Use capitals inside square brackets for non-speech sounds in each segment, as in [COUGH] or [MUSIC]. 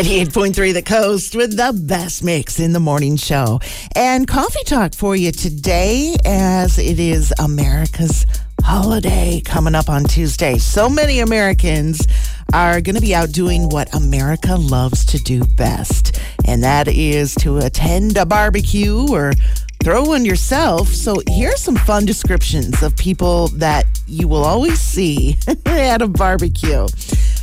88.3 The Coast with the best mix in the morning show. And coffee talk for you today as it is America's holiday coming up on Tuesday. So many Americans are going to be out doing what America loves to do best, and that is to attend a barbecue or throw one yourself. So here are some fun descriptions of people that you will always see [LAUGHS] at a barbecue.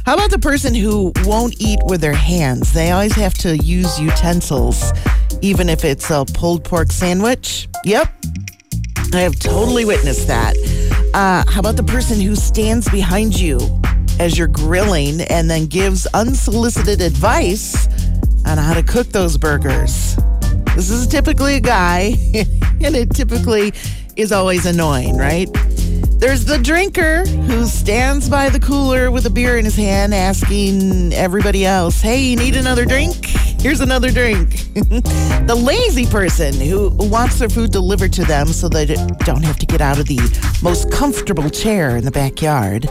How about the person who won't eat with their hands? They always have to use utensils, even if it's a pulled pork sandwich. Yep, I have totally witnessed that. Uh, how about the person who stands behind you as you're grilling and then gives unsolicited advice on how to cook those burgers? This is typically a guy, [LAUGHS] and it typically is always annoying, right? There's the drinker who stands by the cooler with a beer in his hand asking everybody else, hey, you need another drink? Here's another drink. [LAUGHS] the lazy person who wants their food delivered to them so they don't have to get out of the most comfortable chair in the backyard.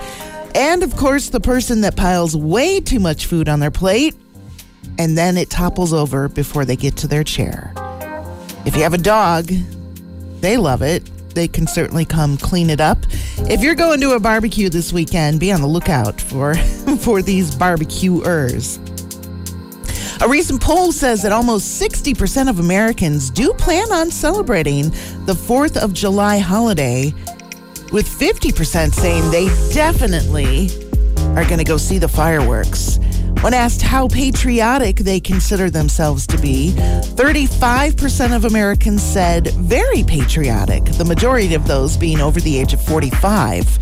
And of course, the person that piles way too much food on their plate and then it topples over before they get to their chair. If you have a dog, they love it they can certainly come clean it up. If you're going to a barbecue this weekend, be on the lookout for [LAUGHS] for these barbecuers. A recent poll says that almost 60% of Americans do plan on celebrating the 4th of July holiday, with 50% saying they definitely are going to go see the fireworks. When asked how patriotic they consider themselves to be, 35% of Americans said very patriotic, the majority of those being over the age of 45.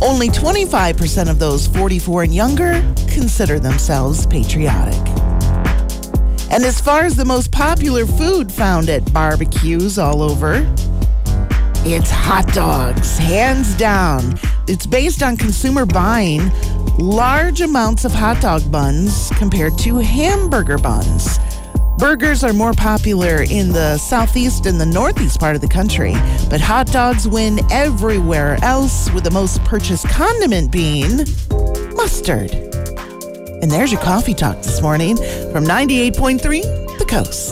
Only 25% of those 44 and younger consider themselves patriotic. And as far as the most popular food found at barbecues all over, it's hot dogs, hands down. It's based on consumer buying large amounts of hot dog buns compared to hamburger buns. Burgers are more popular in the southeast and the northeast part of the country, but hot dogs win everywhere else, with the most purchased condiment being mustard. And there's your coffee talk this morning from 98.3 The Coast.